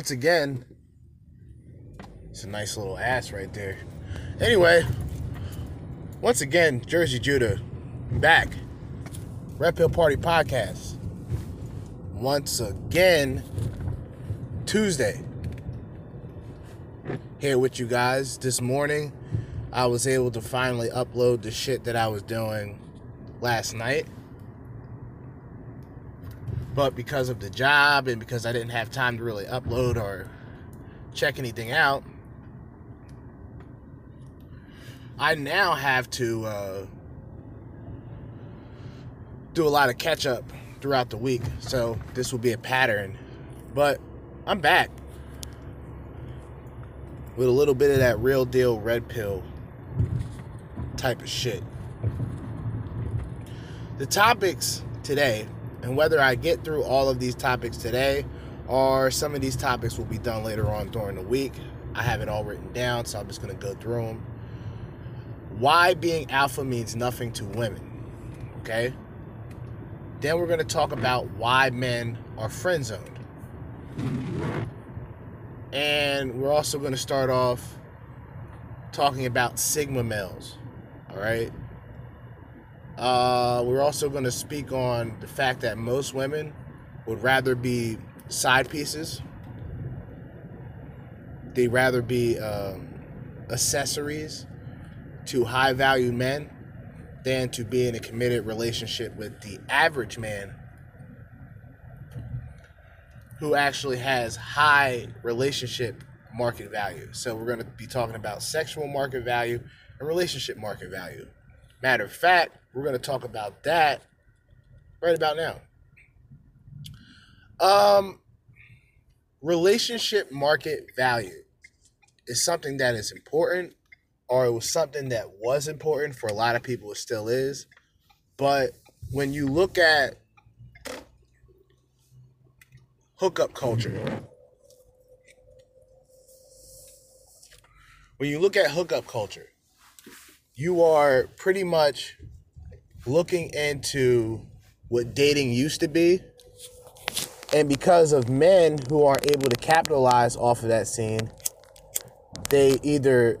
Once again, it's a nice little ass right there. Anyway, once again, Jerzee Judah back. Red Pill Party Podcast. Once again, Tuesday. Here with you guys. This morning, I was able to finally upload the shit that I was doing last night. But because of the job and because I didn't have time to really upload or check anything out, I now have to uh, do a lot of catch up throughout the week. So this will be a pattern. But I'm back with a little bit of that real deal red pill type of shit. The topics today and whether I get through all of these topics today or some of these topics will be done later on during the week, I have it all written down, so I'm just going to go through them. Why being alpha means nothing to women. Okay? Then we're going to talk about why men are friend zoned. And we're also going to start off talking about Sigma males. All right? Uh, we're also going to speak on the fact that most women would rather be side pieces. They rather be um, accessories to high value men than to be in a committed relationship with the average man who actually has high relationship market value. So we're going to be talking about sexual market value and relationship market value. Matter of fact, we're going to talk about that right about now. Um, relationship market value is something that is important, or it was something that was important for a lot of people. It still is. But when you look at hookup culture, when you look at hookup culture, you are pretty much looking into what dating used to be. And because of men who are able to capitalize off of that scene, they either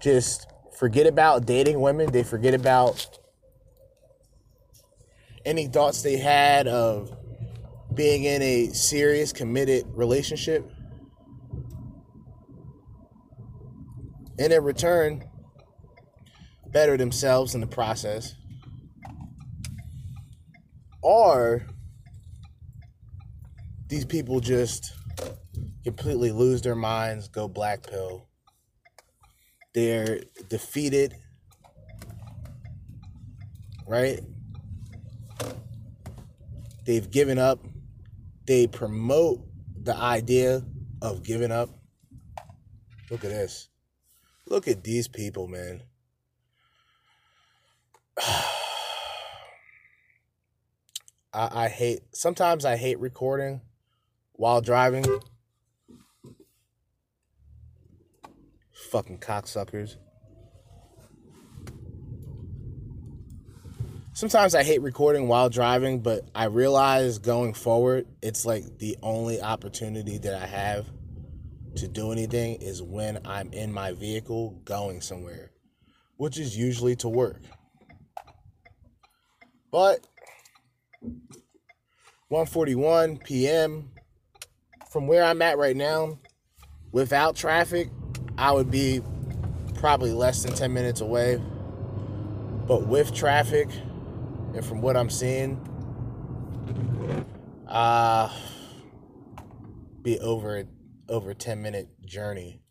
just forget about dating women, they forget about any thoughts they had of being in a serious, committed relationship. And in return, better themselves in the process. Or these people just completely lose their minds, go black pill. They're defeated, right? They've given up. They promote the idea of giving up. Look at this. Look at these people, man. I, I hate sometimes I hate recording while driving. Fucking cocksuckers. Sometimes I hate recording while driving, but I realize going forward, it's like the only opportunity that I have to do anything is when I'm in my vehicle going somewhere, which is usually to work. But 1:41 p.m. from where I'm at right now, without traffic, I would be probably less than 10 minutes away. But with traffic, and from what I'm seeing, uh be over over 10 minute journey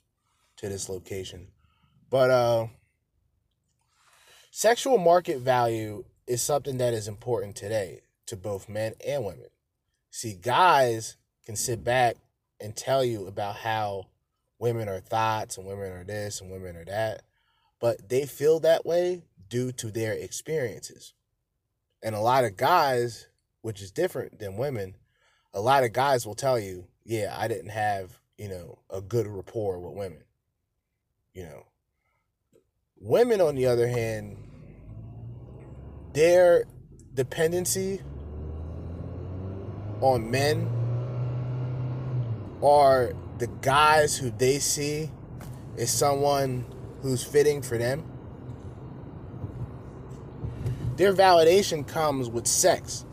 to this location. But uh sexual market value is something that is important today to both men and women. See, guys can sit back and tell you about how women are thoughts and women are this and women are that, but they feel that way due to their experiences. And a lot of guys, which is different than women, a lot of guys will tell you, yeah, I didn't have, you know, a good rapport with women. You know, women, on the other hand, their dependency on men are the guys who they see is someone who's fitting for them. Their validation comes with sex.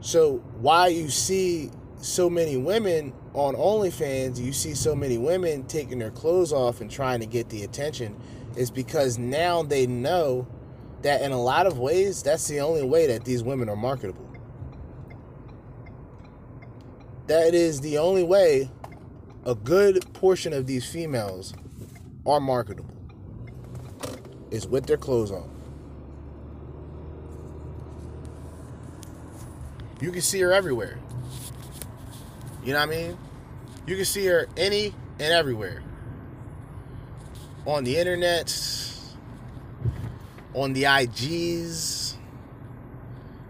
So why you see so many women on OnlyFans, you see so many women taking their clothes off and trying to get the attention, is because now they know that in a lot of ways, that's the only way that these women are marketable. That is the only way a good portion of these females are marketable is with their clothes on. You can see her everywhere. You know what I mean? You can see her any and everywhere. On the internet, on the IGs,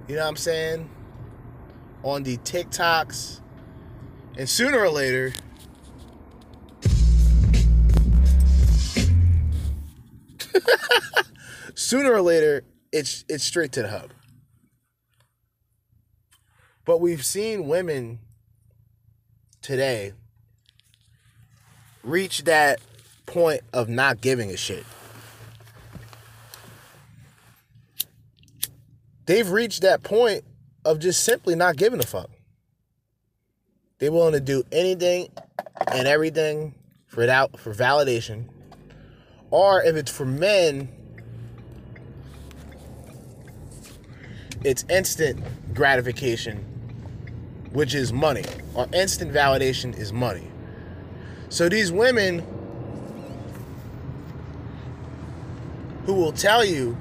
you know what I'm saying? On the TikToks. And sooner or later, sooner or later, it's it's straight to the hub. But we've seen women today reach that point of not giving a shit. They've reached that point of just simply not giving a fuck. They're willing to do anything and everything for it out for validation. Or if it's for men, it's instant gratification which is money, or instant validation is money. So these women who will tell you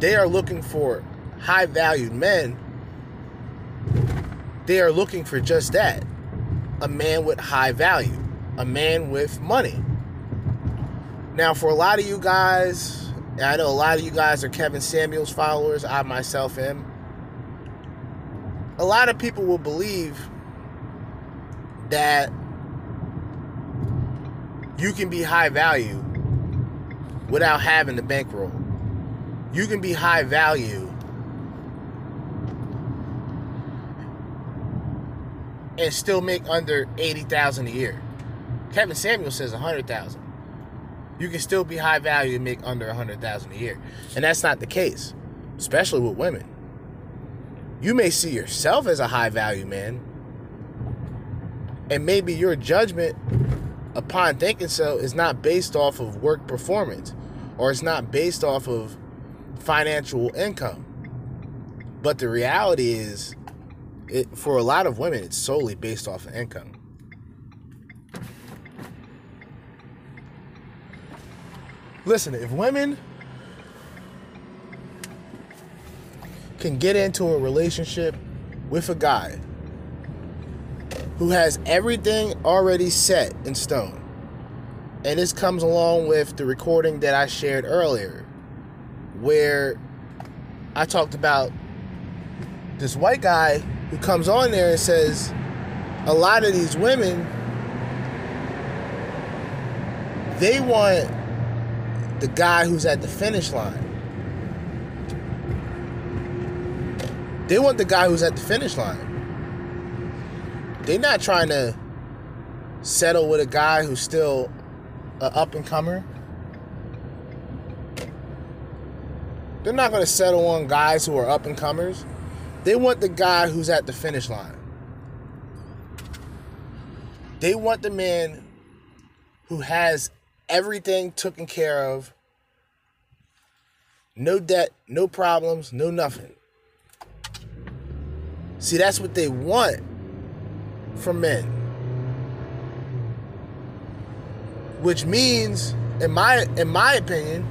they are looking for high valued men, they are looking for just that a man with high value, a man with money. Now, for a lot of you guys, I know a lot of you guys are Kevin Samuels followers, I myself am a lot of people will believe that you can be high value without having the bankroll. You can be high value and still make under 80,000 a year. Kevin Samuel says 100,000. You can still be high value and make under 100,000 a year. And that's not the case, especially with women. You may see yourself as a high value man, and maybe your judgment upon thinking so is not based off of work performance or it's not based off of financial income. But the reality is, it, for a lot of women, it's solely based off of income. Listen, if women can get into a relationship with a guy who has everything already set in stone. And this comes along with the recording that I shared earlier, where I talked about this white guy who comes on there and says, a lot of these women, they want the guy who's at the finish line. They want the guy who's at the finish line. They're not trying to settle with a guy who's still an up and comer. They're not going to settle on guys who are up and comers. They want the guy who's at the finish line. They want the man who has everything taken care of. No debt, no problems, no nothing. See, that's what they want from men. Which means, in my in my opinion,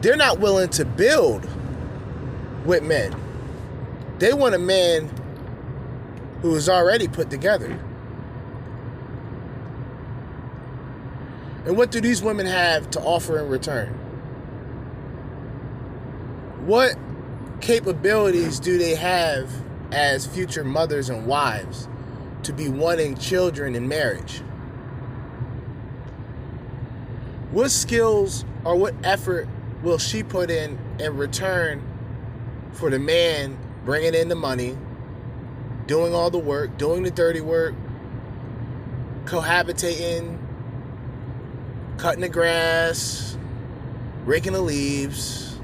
they're not willing to build with men. They want a man who is already put together. And what do these women have to offer in return? what capabilities do they have as future mothers and wives to be wanting children in marriage? What skills or what effort will she put in in return for the man bringing in the money, doing all the work, doing the dirty work, cohabitating, cutting the grass, raking the leaves.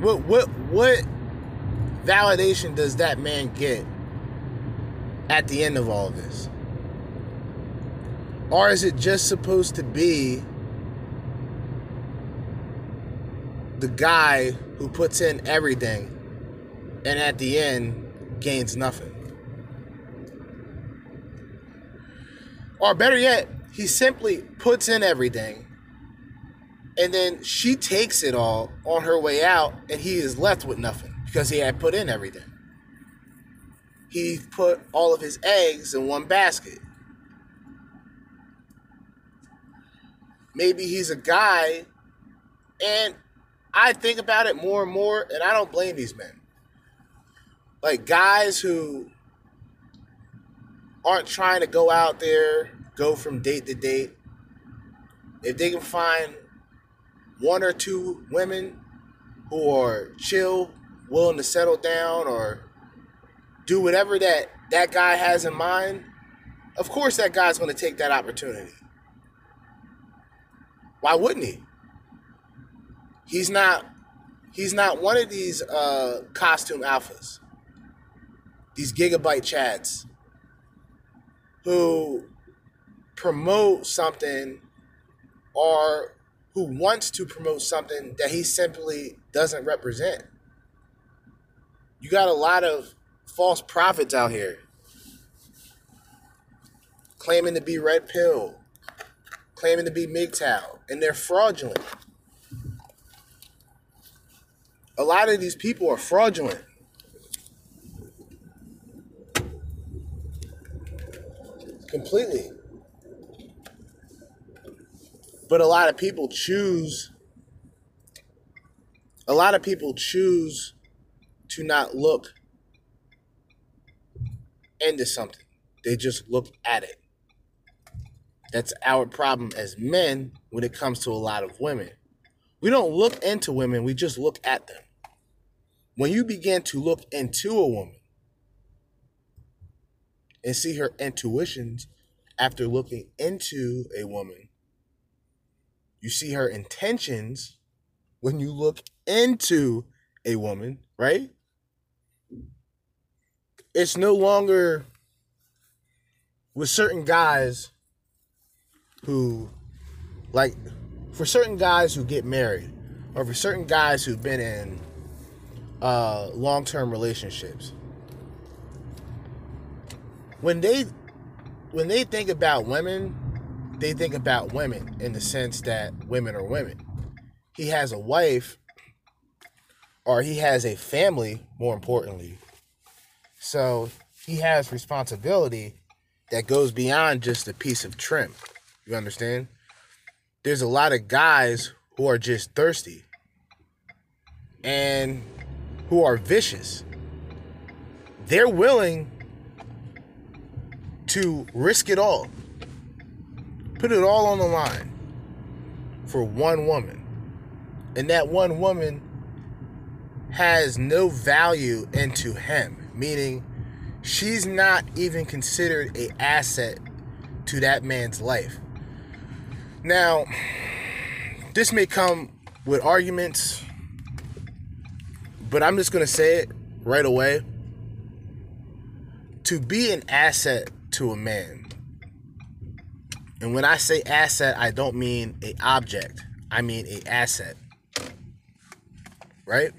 What what what validation does that man get at the end of all of this? Or is it just supposed to be the guy who puts in everything and at the end gains nothing? Or better yet, he simply puts in everything and then she takes it all on her way out and he is left with nothing because he had put in everything. He put all of his eggs in one basket. Maybe he's a guy and I think about it more and more and I don't blame these men. Like guys who aren't trying to go out there, go from date to date. If they can find one or two women who are chill, willing to settle down or do whatever that that guy has in mind, of course that guy's going to take that opportunity. Why wouldn't he? He's not he's not one of these uh, costume alphas. These gigabyte chads who promote something or who wants to promote something that he simply doesn't represent. You got a lot of false prophets out here claiming to be red pill, claiming to be MGTOW, and they're fraudulent. A lot of these people are fraudulent. Completely. But a lot of people choose a lot of people choose to not look into something. They just look at it. That's our problem as men when it comes to a lot of women. We don't look into women, we just look at them. When you begin to look into a woman and see her intuitions after looking into a woman, you see her intentions when you look into a woman, right? It's no longer with certain guys who, like, for certain guys who get married, or for certain guys who've been in uh, long term relationships, when they when they think about women, they think about women in the sense that women are women. He has a wife, or he has a family, more importantly. So he has responsibility that goes beyond just a piece of trim. You understand? There's a lot of guys who are just thirsty and who are vicious. They're willing to risk it all put it all on the line for one woman. And that one woman has no value into him, meaning she's not even considered a asset to that man's life. Now, this may come with arguments, but I'm just going to say it right away. To be an asset to a man, and when I say asset, I don't mean a object. I mean a asset. Right?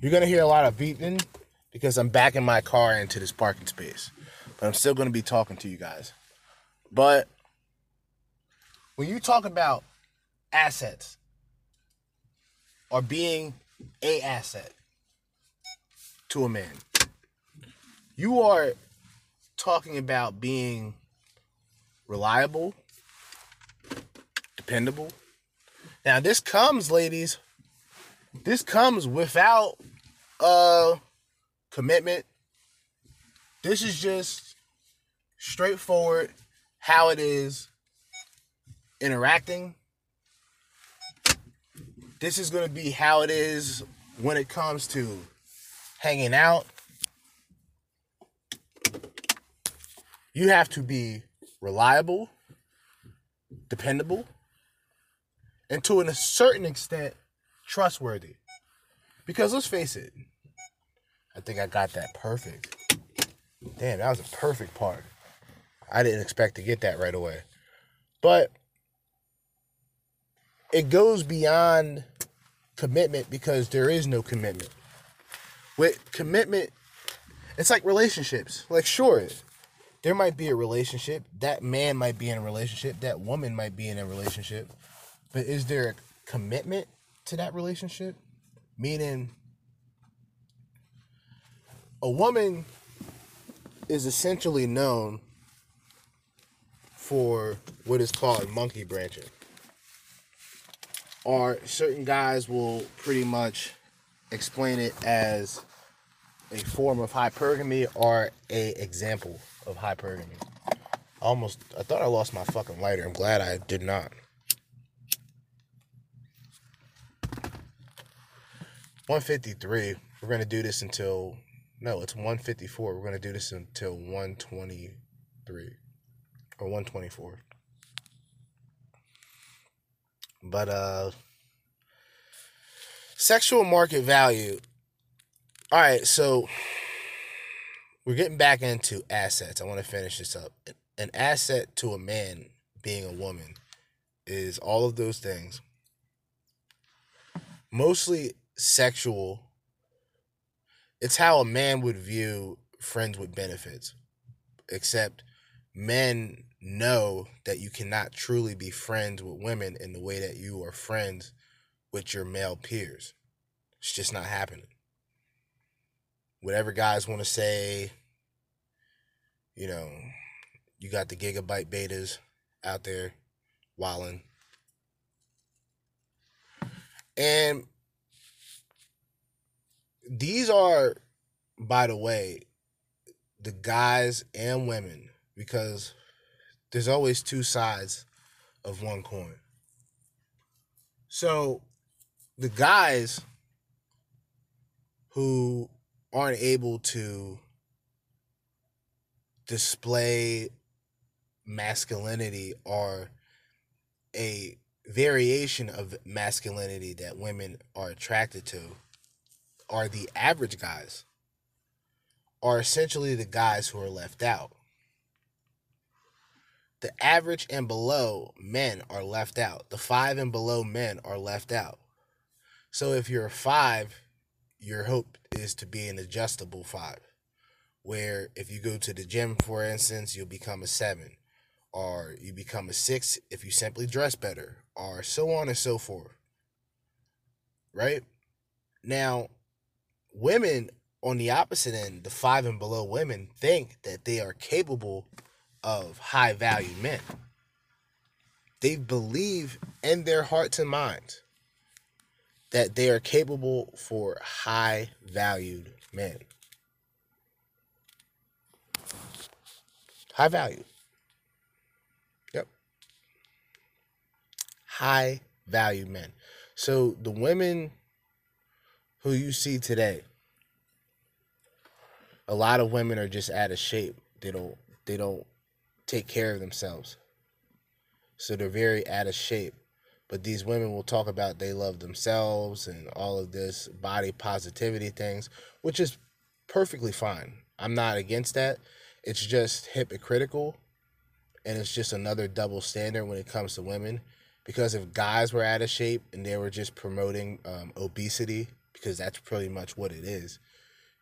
You're gonna hear a lot of beeping because I'm backing my car into this parking space. But I'm still gonna be talking to you guys. But when you talk about assets or being a asset to a man, you are talking about being reliable, dependable. Now this comes, ladies. This comes without uh commitment. This is just straightforward how it is interacting. This is gonna be how it is when it comes to hanging out. You have to be reliable, dependable, and to a certain extent, trustworthy. Because let's face it, I think I got that perfect. Damn, that was a perfect part. I didn't expect to get that right away. But it goes beyond commitment because there is no commitment. With commitment, it's like relationships. Like, sure, there might be a relationship. That man might be in a relationship. That woman might be in a relationship. But is there a commitment to that relationship? Meaning, a woman is essentially known for what is called monkey branching. Or certain guys will pretty much explain it as a form of hypergamy or a example of hypergamy. I Almost, I thought I lost my fucking lighter. I'm glad I did not. 153. We're gonna do this until no, it's 154. We're gonna do this until 123 or 124. But uh sexual market value. All right, so we're getting back into assets. I want to finish this up. An asset to a man being a woman is all of those things. Mostly sexual. It's how a man would view friends with benefits. Except men know that you cannot truly be friends with women in the way that you are friends with your male peers. It's just not happening. Whatever guys want to say, you know, you got the gigabyte betas out there walling. And these are, by the way, the guys and women, because there's always two sides of one coin. So the guys who aren't able to display masculinity are a variation of masculinity that women are attracted to are the average guys are essentially the guys who are left out the average and below men are left out. The five and below men are left out. So if you're a five, your hope is to be an adjustable five, where if you go to the gym, for instance, you'll become a seven, or you become a six if you simply dress better, or so on and so forth. Right? Now, women on the opposite end, the five and below women, think that they are capable of high value men. They believe in their hearts and minds that they are capable for high valued men. High value. Yep. High value men. So the women who you see today, a lot of women are just out of shape. They don't they don't take care of themselves. So they're very out of shape. But these women will talk about they love themselves and all of this body positivity things, which is perfectly fine. I'm not against that. It's just hypocritical and it's just another double standard when it comes to women. Because if guys were out of shape and they were just promoting um, obesity, because that's pretty much what it is,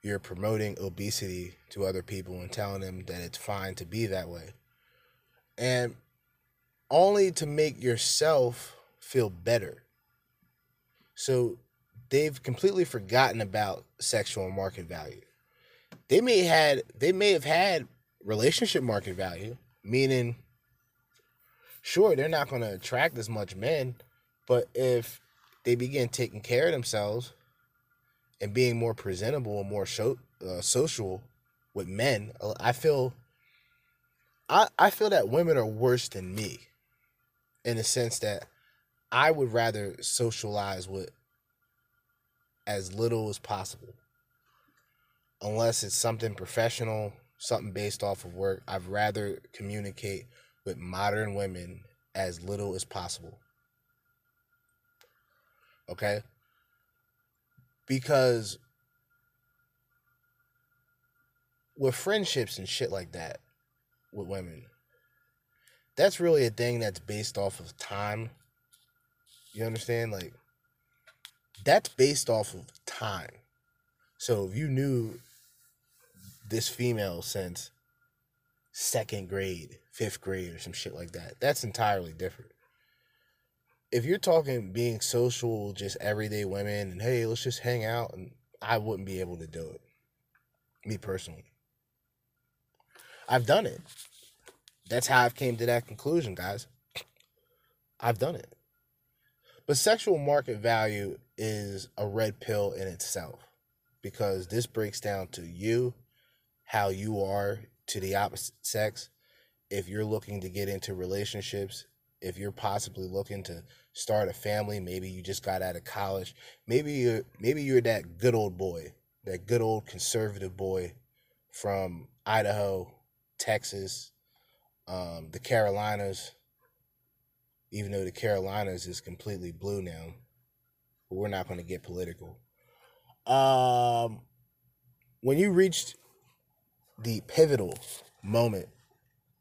you're promoting obesity to other people and telling them that it's fine to be that way and only to make yourself feel better. So they've completely forgotten about sexual market value. They may had they may have had relationship market value, meaning sure they're not going to attract as much men, but if they begin taking care of themselves and being more presentable and more show, uh, social with men, I feel I, I feel that women are worse than me in the sense that I would rather socialize with as little as possible. Unless it's something professional, something based off of work, I'd rather communicate with modern women as little as possible. Okay? Because with friendships and shit like that with women, that's really a thing that's based off of time. You understand? Like, that's based off of time. So if you knew this female since second grade, fifth grade, or some shit like that, that's entirely different. If you're talking being social, just everyday women, and hey, let's just hang out, and I wouldn't be able to do it. Me personally. I've done it. That's how I've came to that conclusion, guys. I've done it. But sexual market value is a red pill in itself because this breaks down to you, how you are to the opposite sex. If you're looking to get into relationships, if you're possibly looking to start a family, maybe you just got out of college, maybe you're maybe you're that good old boy, that good old conservative boy from Idaho, Texas, um, the Carolinas, even though the Carolinas is completely blue now, but we're not going to get political. Um, when you reached the pivotal moment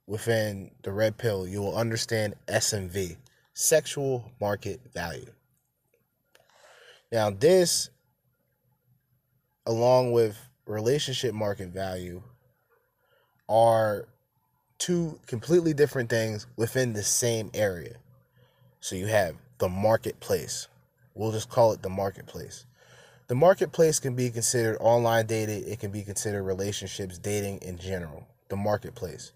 within the red pill, you will understand SMV, sexual market value. Now, this, along with relationship market value, are two completely different things within the same area. So you have the marketplace. We'll just call it the marketplace. The marketplace can be considered online dating, it can be considered relationships, dating in general. The marketplace.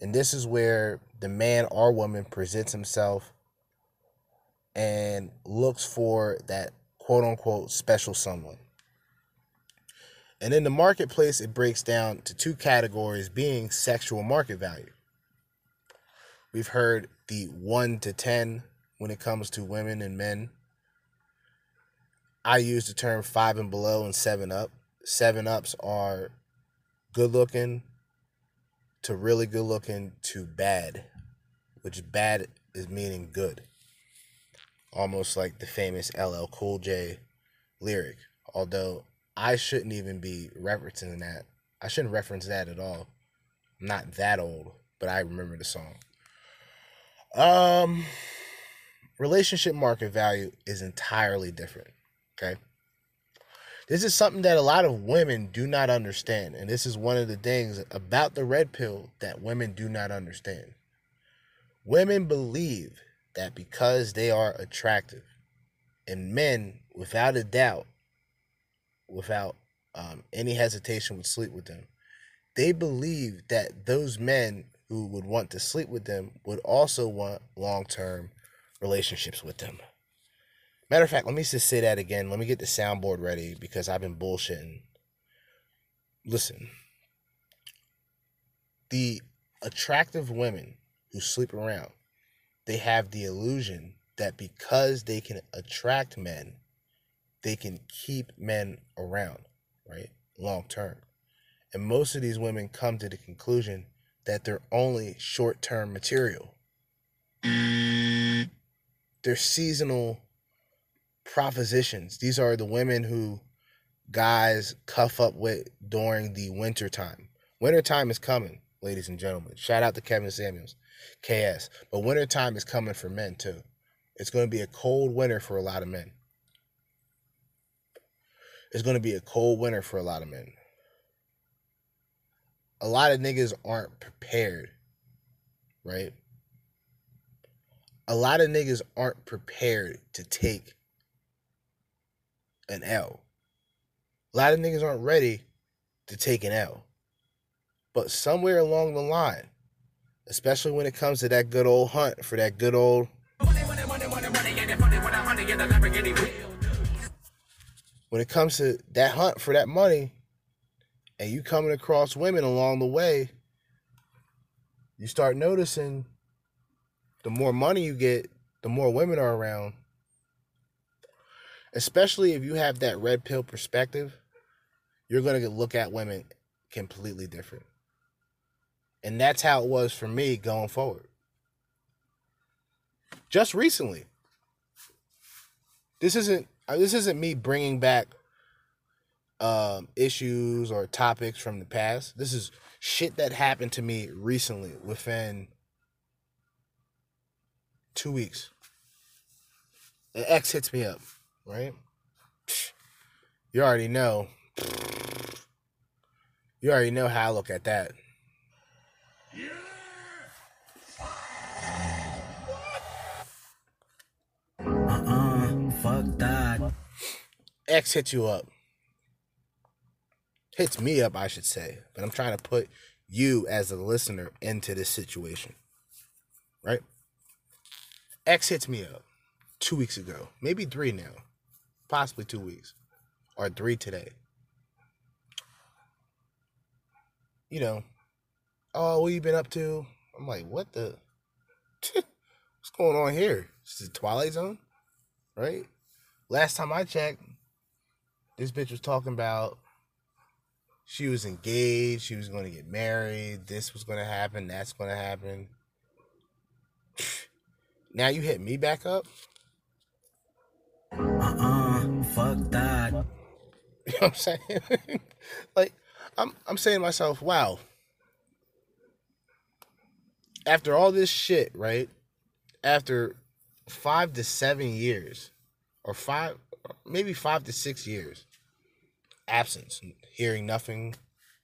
And this is where the man or woman presents himself and looks for that quote unquote special someone. And in the marketplace, it breaks down to two categories being sexual market value. We've heard the 1 to 10 when it comes to women and men. I use the term 5 and below and 7 up. 7 ups are good looking to really good looking to bad, which bad is meaning good. Almost like the famous LL Cool J lyric. Although I shouldn't even be referencing that. I shouldn't reference that at all. I'm not that old, but I remember the song. Um relationship market value is entirely different, okay? This is something that a lot of women do not understand, and this is one of the things about the red pill that women do not understand. Women believe that because they are attractive, and men, without a doubt, without um, any hesitation would sleep with them. They believe that those men who would want to sleep with them would also want long term relationships with them. Matter of fact, let me just say that again. Let me get the soundboard ready because I've been bullshitting. Listen, the attractive women who sleep around, they have the illusion that because they can attract men, they can keep men around, right? Long term. And most of these women come to the conclusion that they're only short term material. They're seasonal propositions. These are the women who guys cuff up with during the winter time. Winter time is coming, ladies and gentlemen. Shout out to Kevin Samuels, KS. But winter time is coming for men too. It's going to be a cold winter for a lot of men. It's going to be a cold winter for a lot of men. A lot of niggas aren't prepared, right? A lot of niggas aren't prepared to take an L. A lot of niggas aren't ready to take an L. But somewhere along the line, especially when it comes to that good old hunt for that good old when it comes to that hunt for that money and you coming across women along the way, you start noticing the more money you get, the more women are around, especially if you have that red pill perspective, you're going to look at women completely different. And that's how it was for me going forward. Just recently. This isn't this isn't me bringing back um, issues or topics from the past. This is shit that happened to me recently within two weeks. An ex hits me up, right? You already know. You already know how I look at that. X hits you up. Hits me up, I should say. But I'm trying to put you as a listener into this situation. Right? X hits me up two weeks ago. Maybe three now. Possibly two weeks. Or three today. You know, oh, what you been up to? I'm like, what the? What's going on here? Is this Twilight Zone? Right? Last time I checked, this bitch was talking about she was engaged, she was going to get married, this was going to happen, that's going to happen. Now you hit me back up? Uh-uh, fuck that. You know what I'm saying? like, I'm I'm saying to myself, wow. After all this shit, right? After five to seven years, or maybe five to six years, absence, hearing nothing,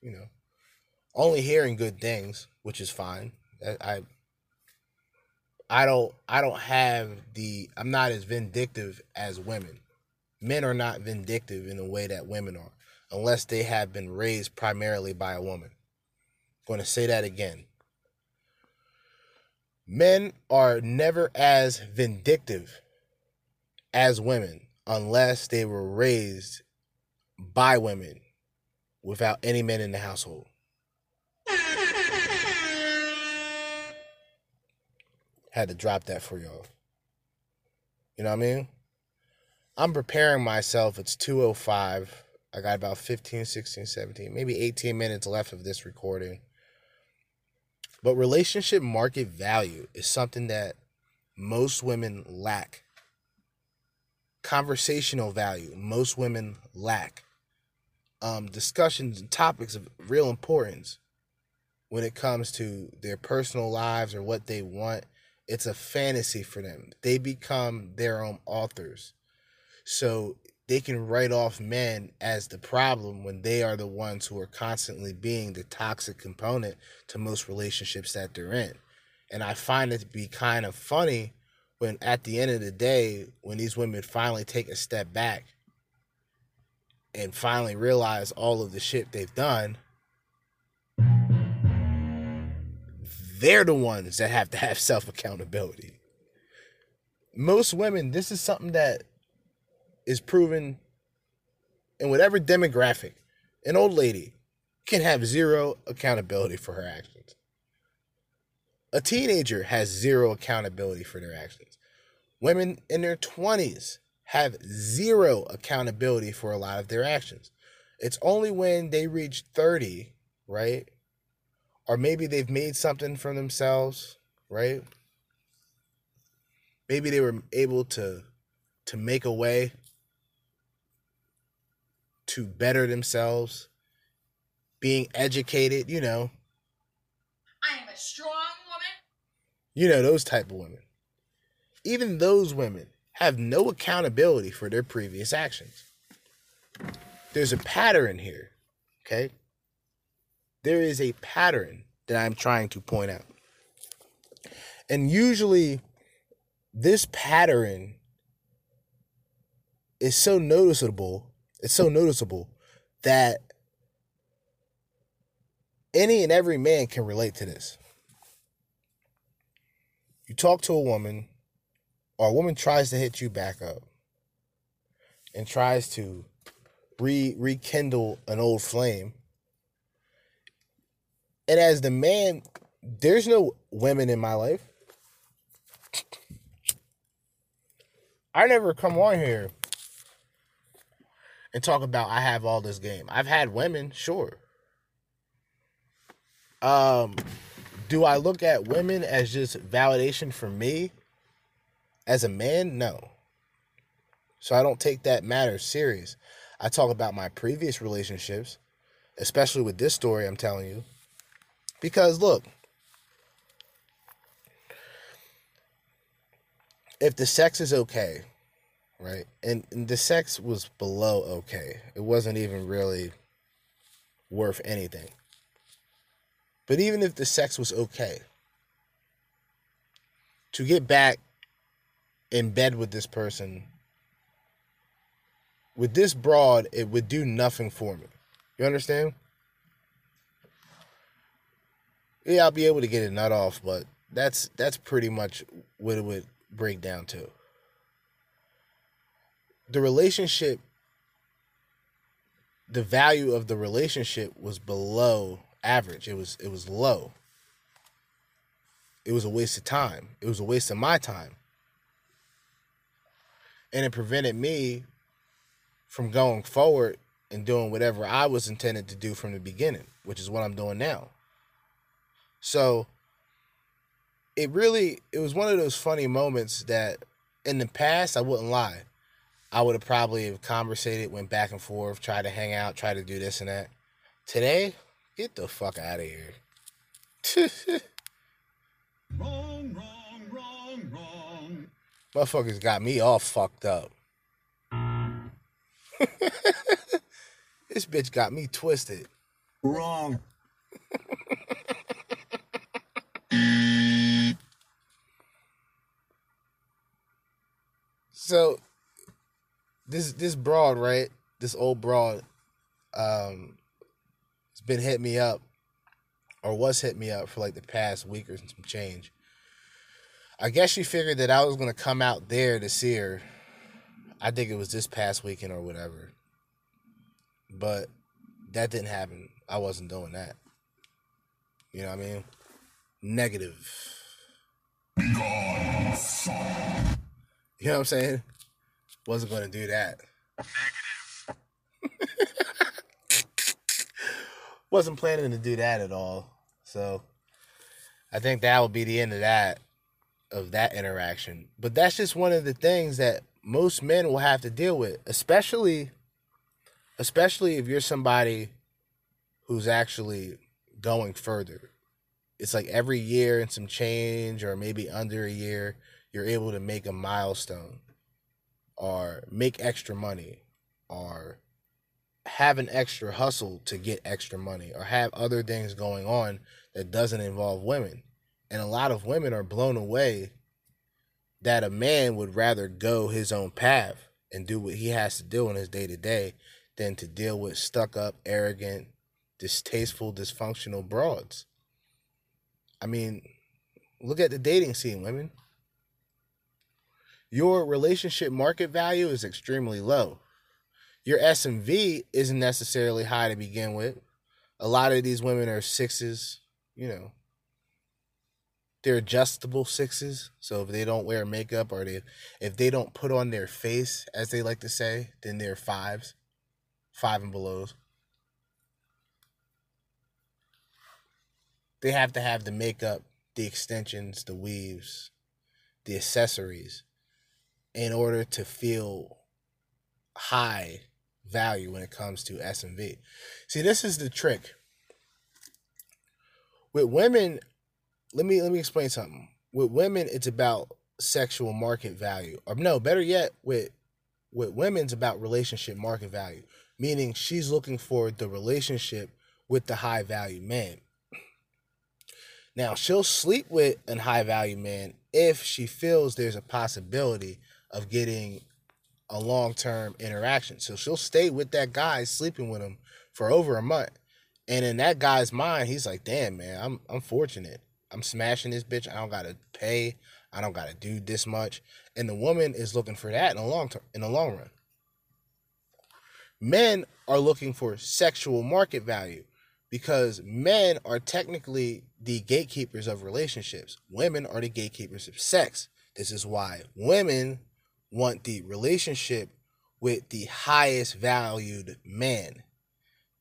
you know, only hearing good things, which is fine. I, I I don't I don't have the I'm not as vindictive as women. Men are not vindictive in the way that women are, unless they have been raised primarily by a woman. I'm going to say that again. Men are never as vindictive as women unless they were raised by women without any men in the household. Had to drop that for y'all. You know what I mean? I'm preparing myself. It's 205. I got about 15, 16, 17, maybe 18 minutes left of this recording. But relationship market value is something that most women lack. Conversational value, most women lack. Um, discussions and topics of real importance when it comes to their personal lives or what they want. It's a fantasy for them. They become their own authors. So they can write off men as the problem when they are the ones who are constantly being the toxic component to most relationships that they're in. And I find it to be kind of funny when at the end of the day, when these women finally take a step back and finally realize all of the shit they've done, they're the ones that have to have self accountability. Most women, this is something that is proven in whatever demographic, an old lady can have zero accountability for her actions. A teenager has zero accountability for their actions. Women in their 20s have zero accountability for a lot of their actions. It's only when they reach 30, right? Or maybe they've made something for themselves, right? Maybe they were able to to make a way to better themselves, being educated, you know. I am a strong woman. You know, those type of women. Even those women have no accountability for their previous actions. There's a pattern here, okay? There is a pattern that I'm trying to point out. And usually, this pattern is so noticeable it's so noticeable that any and every man can relate to this. You talk to a woman, or a woman tries to hit you back up and tries to re rekindle an old flame. And as the man, there's no women in my life. I never come on here and talk about I have all this game. I've had women, sure. Um, do I look at women as just validation for me as a man? No. So I don't take that matter serious. I talk about my previous relationships, especially with this story I'm telling you. Because look, if the sex is okay, right? And, and the sex was below okay. It wasn't even really worth anything. But even if the sex was okay, to get back in bed with this person, with this broad, it would do nothing for me. You understand? Yeah, I'll be able to get a nut off, but that's that's pretty much what it would break down to. The relationship, the value of the relationship was below average. It was it was low. It was a waste of time. It was a waste of my time. And it prevented me from going forward and doing whatever I was intended to do from the beginning, which is what I'm doing now. So it really it was one of those funny moments that in the past I wouldn't lie. I would have probably have conversated, went back and forth, tried to hang out, tried to do this and that. Today, get the fuck out of here. Motherfuckers got me all fucked up. this bitch got me twisted. Wrong. So this this broad, right? This old broad um has been hitting me up or was hitting me up for like the past week or some change. I guess she figured that I was gonna come out there to see her. I think it was this past weekend or whatever. But that didn't happen. I wasn't doing that. You know what I mean? Negative. You know what I'm saying? Wasn't gonna do that. Wasn't planning to do that at all. So I think that will be the end of that of that interaction. But that's just one of the things that most men will have to deal with, especially especially if you're somebody who's actually going further. It's like every year and some change or maybe under a year you're able to make a milestone or make extra money or have an extra hustle to get extra money or have other things going on that doesn't involve women. And a lot of women are blown away that a man would rather go his own path and do what he has to do in his day to day than to deal with stuck up, arrogant, distasteful, dysfunctional broads. I mean, look at the dating scene, women. Your relationship market value is extremely low. Your SMV isn't necessarily high to begin with. A lot of these women are sixes, you know. They're adjustable sixes. So if they don't wear makeup or they if they don't put on their face, as they like to say, then they're fives. Five and belows. They have to have the makeup, the extensions, the weaves, the accessories in order to feel high value when it comes to SMV. See, this is the trick. With women, let me let me explain something. With women, it's about sexual market value. Or no, better yet, with with women, it's about relationship market value. Meaning she's looking for the relationship with the high value man. Now she'll sleep with a high value man if she feels there's a possibility of getting a long term interaction. So she'll stay with that guy, sleeping with him for over a month. And in that guy's mind, he's like, damn, man, I'm I'm fortunate. I'm smashing this bitch. I don't gotta pay. I don't gotta do this much. And the woman is looking for that in the long term in the long run. Men are looking for sexual market value because men are technically the gatekeepers of relationships. Women are the gatekeepers of sex. This is why women want the relationship with the highest valued man.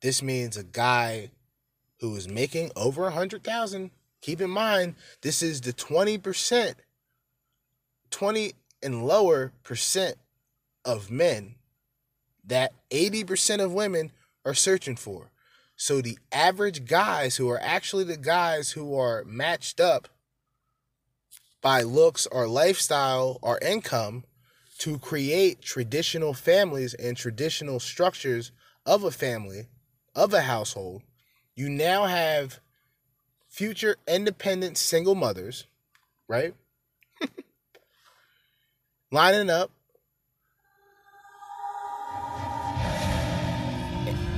This means a guy who is making over a hundred thousand. Keep in mind, this is the 20%, 20 and lower percent of men that 80% of women are searching for. So the average guys who are actually the guys who are matched up by looks or lifestyle or income to create traditional families and traditional structures of a family, of a household, you now have future independent single mothers, right? Lining up.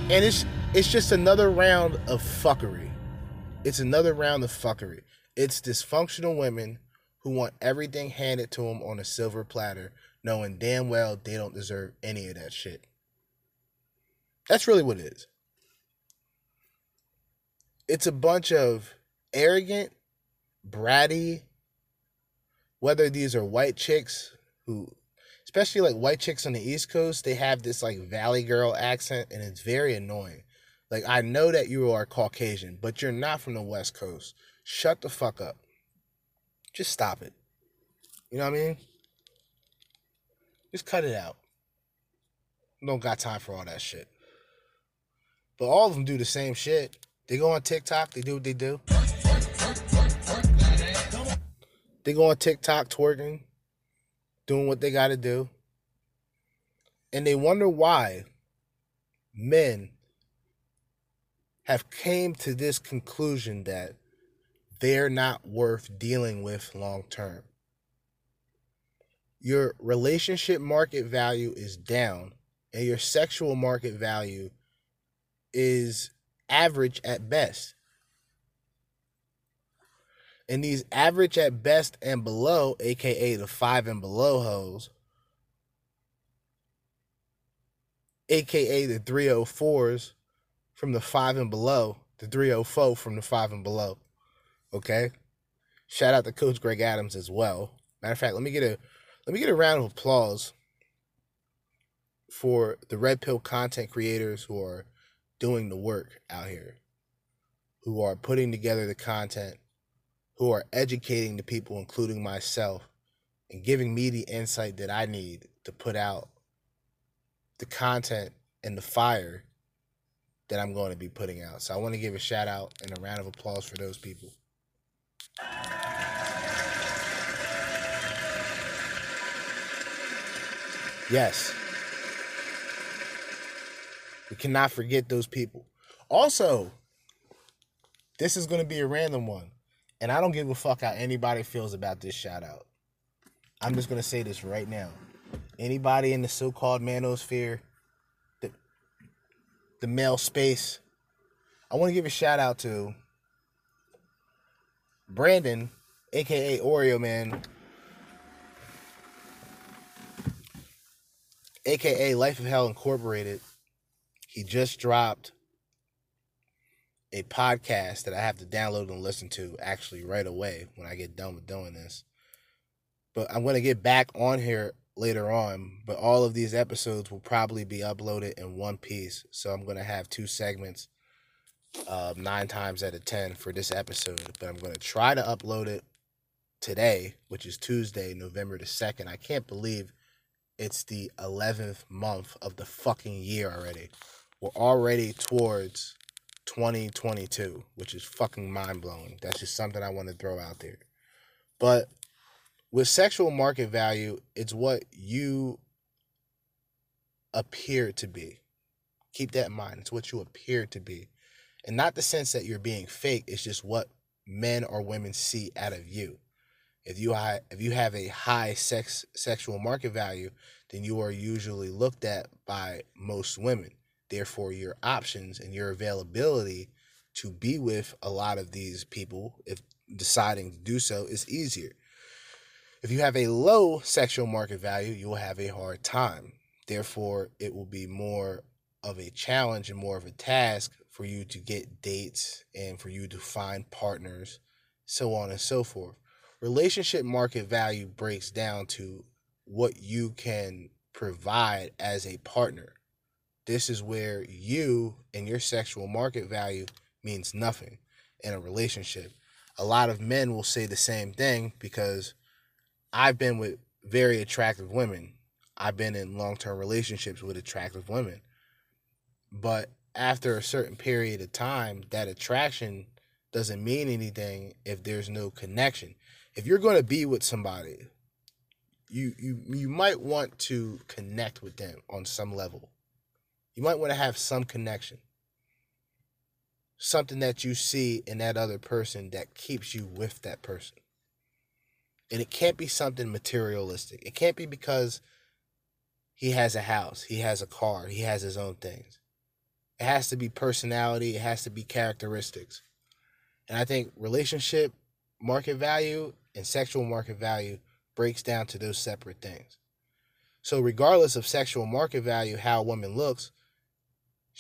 And it's it's just another round of fuckery. It's another round of fuckery. It's dysfunctional women who want everything handed to them on a silver platter, knowing damn well they don't deserve any of that shit. That's really what it is. It's a bunch of arrogant, bratty, whether these are white chicks who, especially like white chicks on the East Coast, they have this like Valley Girl accent and it's very annoying. Like, I know that you are Caucasian, but you're not from the West Coast. Shut the fuck up. Just stop it. You know what I mean? Just cut it out. Don't got time for all that shit. But all of them do the same shit. They go on TikTok, they do what they do. They go on TikTok twerking, doing what they gotta do. And they wonder why men have came to this conclusion that they're not worth dealing with long term. Your relationship market value is down and your sexual market value is average at best. And these average at best and below, aka the five and below hoes, aka the 304s from the five and below, the 304 from the five and below. Okay? Shout out to Coach Greg Adams as well. Matter of fact, let me get a let me get a round of applause for the red pill content creators who are doing the work out here, who are putting together the content, who are educating the people, including myself, and giving me the insight that I need to put out the content and the fire that I'm going to be putting out. So I want to give a shout out and a round of applause for those people. Yes. We cannot forget those people. Also, this is going to be a random one. And I don't give a fuck how anybody feels about this shout out. I'm just to say this right now. Anybody in the so called manosphere, the, the male space, I want to give a shout out to Brandon, aka Oreo Man, aka Life of Hell Incorporated. He just dropped a podcast that I have to download and listen to actually right away when I get done with doing this. But I'm going to get back on here later on, but all of these episodes will probably be uploaded in one piece. So I'm going to have two segments uh, nine times out of 10 for this episode, but I'm going to try to upload it today, which is Tuesday, November the 2nd. I can't believe it's the 11th month of the fucking year already. We're already towards 2022, which is fucking mind blowing. That's just something I want to throw out there. But with sexual market value, it's what you appear to be. Keep that in mind. It's what you appear to be. And not the sense that you're being fake, it's just what men or women see out of you. If you if you have a high sex sexual market value, then you are usually looked at by most women. Therefore, your options and your availability to be with a lot of these people, if deciding to do so, is easier. If you have a low sexual market value, you will have a hard time. Therefore, it will be more of a challenge and more of a task for you to get dates and for you to find partners, so on and so forth. Relationship market value breaks down to what you can provide as a partner. This is where you and your sexual market value means nothing in a relationship. A lot of men will say the same thing because I've been with very attractive women. I've been in long term relationships with attractive women. But after a certain period of time, that attraction doesn't mean anything if there's no connection. If you're going to be with somebody, you you you might want to connect with them on some level. You might want to have some connection. Something that you see in that other person that keeps you with that person. And it can't be something materialistic. It can't be because he has a house, he has a car, he has his own things. It has to be personality, it has to be characteristics. And I think relationship market value and sexual market value breaks down to those separate things. So, regardless of sexual market value, how a woman looks,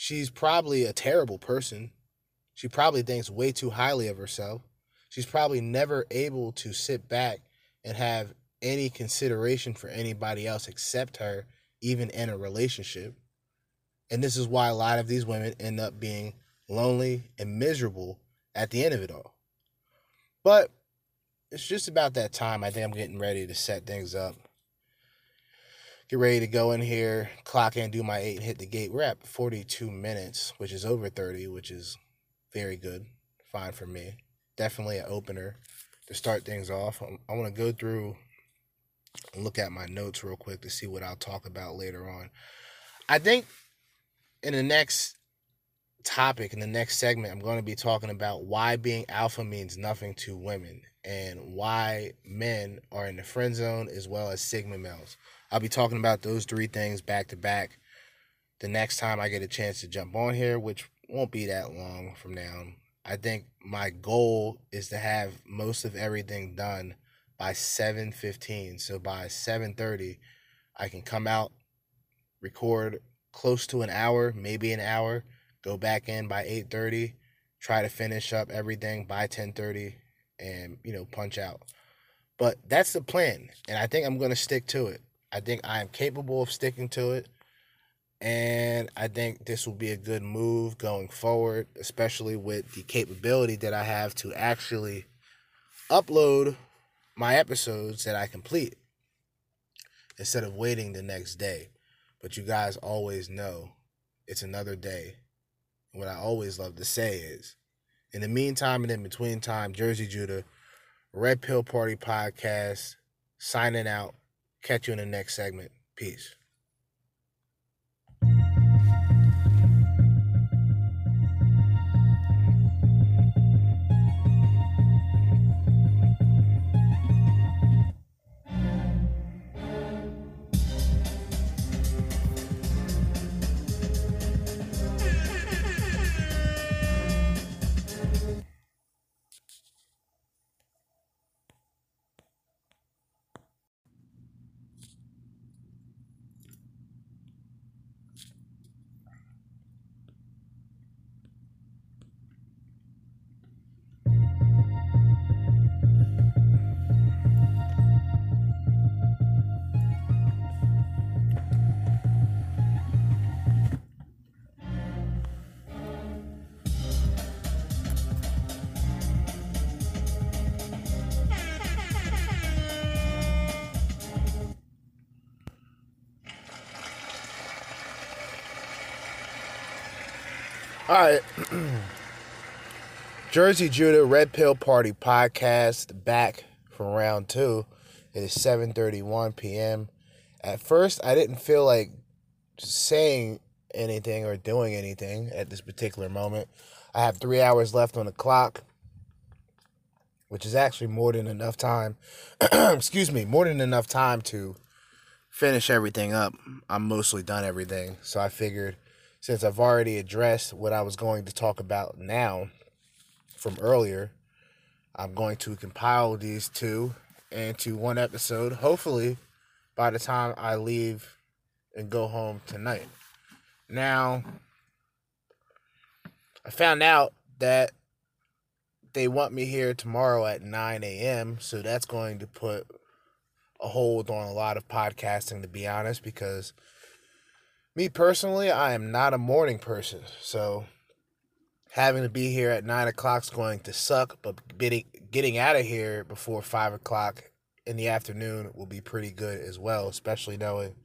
she's probably a terrible person. She probably thinks way too highly of herself. She's probably never able to sit back and have any consideration for anybody else except her, even in a relationship. And this is why a lot of these women end up being lonely and miserable at the end of it all. But it's just about that time. I think I'm getting ready to set things up. Get ready to go in here, clock in, do my eight, and hit the gate. We're at 42 minutes, which is over 30, which is very good. Fine for me. Definitely an opener to start things off. Um, I want to go through and look at my notes real quick to see what I'll talk about later on. I think in the next topic, in the next segment, I'm going to be talking about why being alpha means nothing to women and why men are in the friend zone as well as Sigma males. I'll be talking about those three things back to back the next time I get a chance to jump on here, which won't be that long from now. I think my goal is to have most of everything done by 7:15. So by 7:30 I can come out record close to an hour, maybe an hour, go back in by 8:30, try to finish up everything by 10:30 and, you know, punch out. But that's the plan, and I think I'm going to stick to it. I think I am capable of sticking to it. And I think this will be a good move going forward, especially with the capability that I have to actually upload my episodes that I complete instead of waiting the next day. But you guys always know it's another day. What I always love to say is, in the meantime and in between time, Jerzee Judah, Red Pill Party Podcast, signing out. Catch you in the next segment. Peace. All right. Jerzee Judah Red Pill Party podcast back from round two. It is 7:31 p.m. At first, I didn't feel like saying anything or doing anything at this particular moment. I have three hours left on the clock, which is actually more than enough time. excuse me, more than enough time to finish everything up. I'm mostly done everything, so I figured since I've already addressed what I was going to talk about now from earlier, I'm going to compile these two into one episode, hopefully by the time I leave and go home tonight. Now, I found out that they want me here tomorrow at 9 a.m., so that's going to put a hold on a lot of podcasting, to be honest, because me personally, I am not a morning person. So having to be here at nine o'clock is going to suck, but getting, getting out of here before five o'clock in the afternoon will be pretty good as well, especially knowing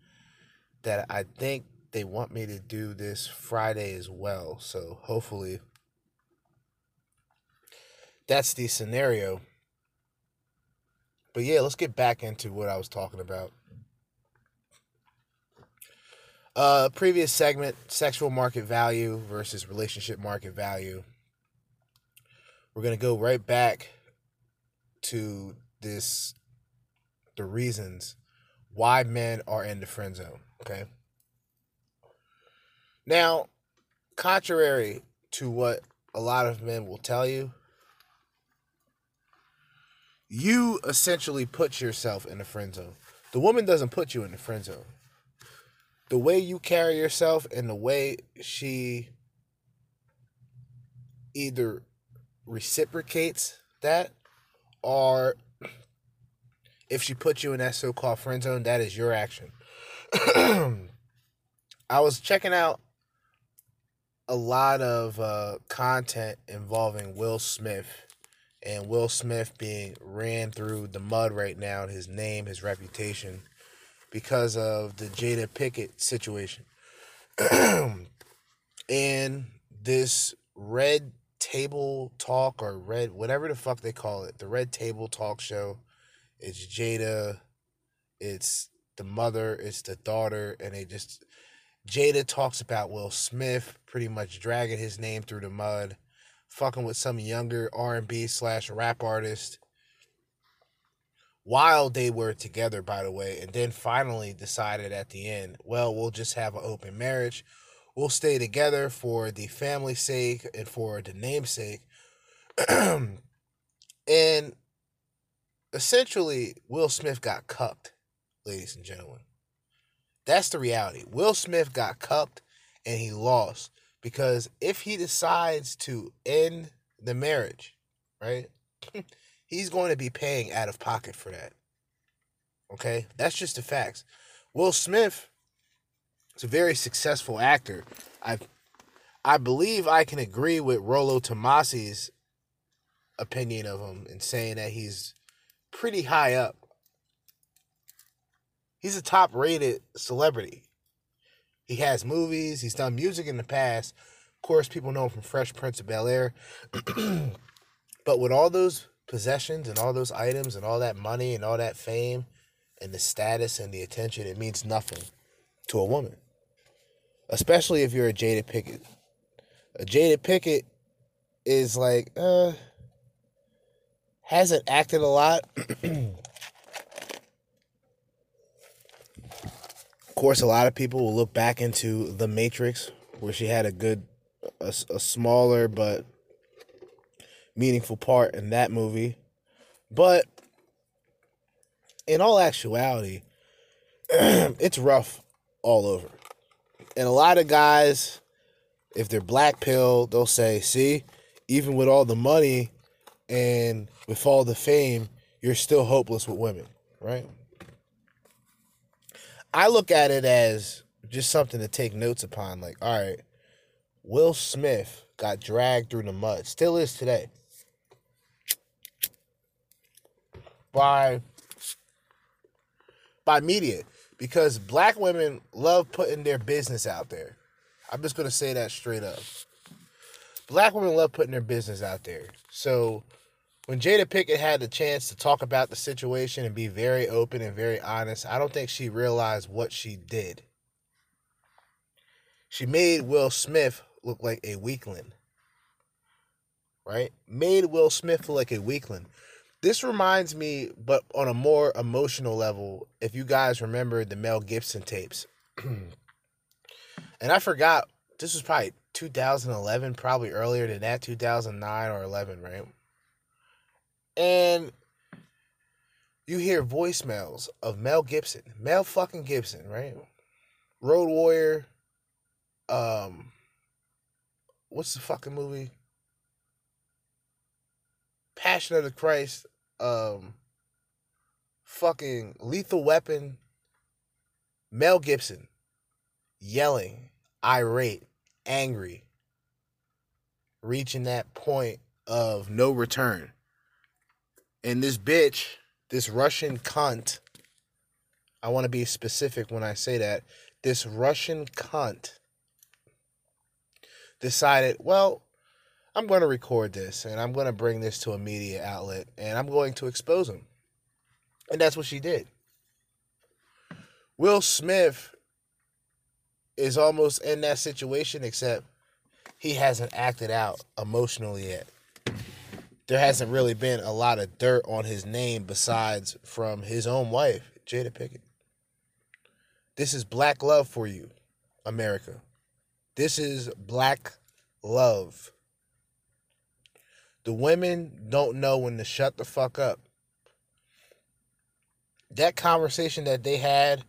that I think they want me to do this Friday as well. So hopefully that's the scenario. But yeah, let's get back into what I was talking about. Uh, previous segment sexual market value versus relationship market value. We're going to go right back to this the reasons why men are in the friend zone. Okay. Now, contrary to what a lot of men will tell you, you essentially put yourself in the friend zone. The woman doesn't put you in the friend zone. The way you carry yourself and the way she either reciprocates that or if she puts you in that so-called friend zone, that is your action. I was checking out a lot of uh, content involving Will Smith and Will Smith being ran through the mud right now, his name, his reputation, because of the Jada Pickett situation. and this red table talk or red whatever the fuck they call it, the red table talk show. It's Jada, it's the mother, it's the daughter, and they just Jada talks about Will Smith pretty much dragging his name through the mud fucking with some younger R&B slash rap artist while they were together, by the way, and then finally decided at the end, well, we'll just have an open marriage. We'll stay together for the family's sake and for the namesake. and essentially, Will Smith got cucked, ladies and gentlemen. That's the reality. Will Smith got cucked and he lost. Because if he decides to end the marriage, right, he's going to be paying out of pocket for that. Okay? That's just the facts. Will Smith is a very successful actor. I I believe I can agree with Rollo Tomassi's opinion of him in saying that he's pretty high up. He's a top rated celebrity. He has movies. He's done music in the past. Of course, people know him from Fresh Prince of Bel Air. but with all those possessions and all those items and all that money and all that fame and the status and the attention, it means nothing to a woman. Especially if you're a Jada Pickett. A Jada Pickett is like, uh, hasn't acted a lot. Of course, a lot of people will look back into The Matrix, where she had a good, a, a smaller but meaningful part in that movie. But in all actuality, it's rough all over. And a lot of guys, if they're black pill, they'll say, see, even with all the money and with all the fame, you're still hopeless with women, right? I look at it as just something to take notes upon. Like, all right, Will Smith got dragged through the mud, still is today, by by media because black women love putting their business out there. I'm just gonna say that straight up. Black women love putting their business out there. So when Jada Pickett had the chance to talk about the situation and be very open and very honest, I don't think she realized what she did. She made Will Smith look like a weakling. Right? Made Will Smith look like a weakling. This reminds me, but on a more emotional level, if you guys remember the Mel Gibson tapes. and I forgot, this was probably 2011, probably earlier than that, 2009 or 11, right? and you hear voicemails of Mel Gibson, Mel fucking Gibson, right? Road Warrior. Um, what's the fucking movie? Passion of the Christ. Um, fucking lethal weapon, Mel Gibson, yelling, irate, angry, reaching that point of no return. And this bitch, this Russian cunt, I want to be specific when I say that, this Russian cunt decided, well, I'm going to record this and I'm going to bring this to a media outlet and I'm going to expose him. And that's what she did. Will Smith is almost in that situation, except he hasn't acted out emotionally yet. There hasn't really been a lot of dirt on his name besides from his own wife, Jada Pickett. This is black love for you, America. This is black love. The women don't know when to shut the fuck up. That conversation that they had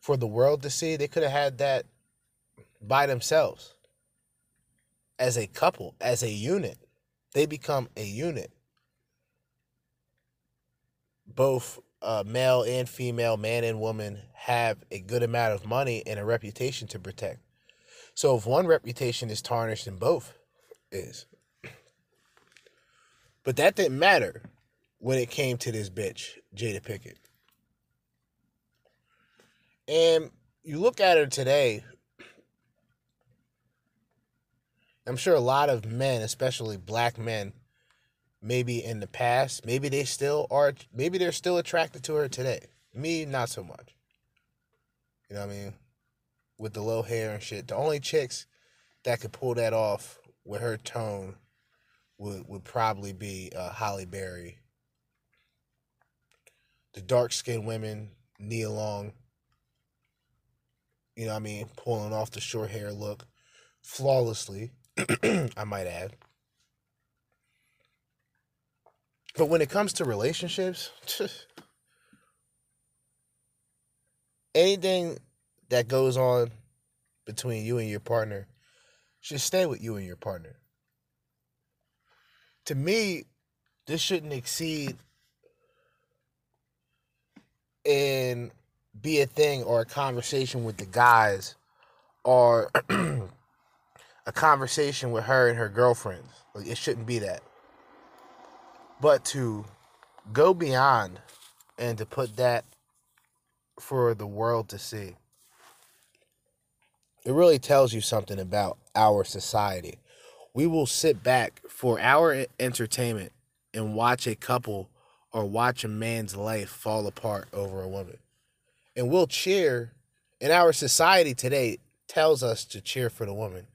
for the world to see, they could have had that by themselves. As a couple, as a unit. They become a unit. Both uh, male and female, man and woman, have a good amount of money and a reputation to protect. So if one reputation is tarnished, then both is. But that didn't matter when it came to this bitch, Jada Pickett. And you look at her today, I'm sure a lot of men, especially black men, maybe in the past, maybe they still are, maybe they're still attracted to her today. Me, not so much. You know what I mean? With the low hair and shit. The only chicks that could pull that off with her tone would would probably be uh, Halle Berry. The dark skinned women, Nia Long. You know what I mean? Pulling off the short hair look flawlessly, I might add. But when it comes to relationships, anything that goes on between you and your partner should stay with you and your partner. To me, this shouldn't exceed and be a thing or a conversation with the guys or a conversation with her and her girlfriends. Like it shouldn't be that. But to go beyond and to put that for the world to see. It really tells you something about our society. We will sit back for our entertainment and watch a couple or watch a man's life fall apart over a woman. And we'll cheer, and our society today tells us to cheer for the woman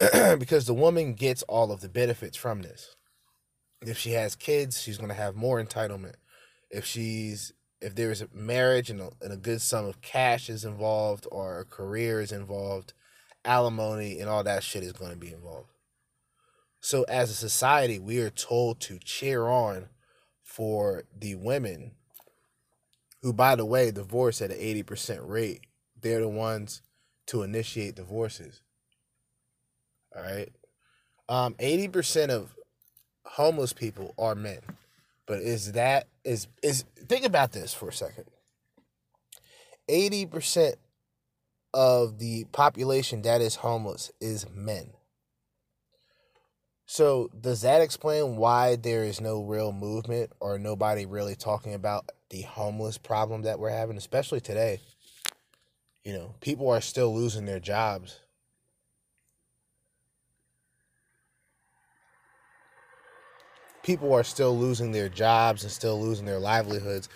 because the woman gets all of the benefits from this. If she has kids, she's going to have more entitlement. If she's if there's a marriage and a, and a good sum of cash is involved or a career is involved, alimony and all that shit is going to be involved. So as a society, we are told to cheer on for the women who, by the way, divorce at an 80% rate. They're the ones to initiate divorces. All right. Um, 80% of homeless people are men. But is that is is think about this for a second. 80% of the population that is homeless is men. So, does that explain why there is no real movement or nobody really talking about the homeless problem that we're having, especially today? You know, people are still losing their jobs. People are still losing their jobs and still losing their livelihoods.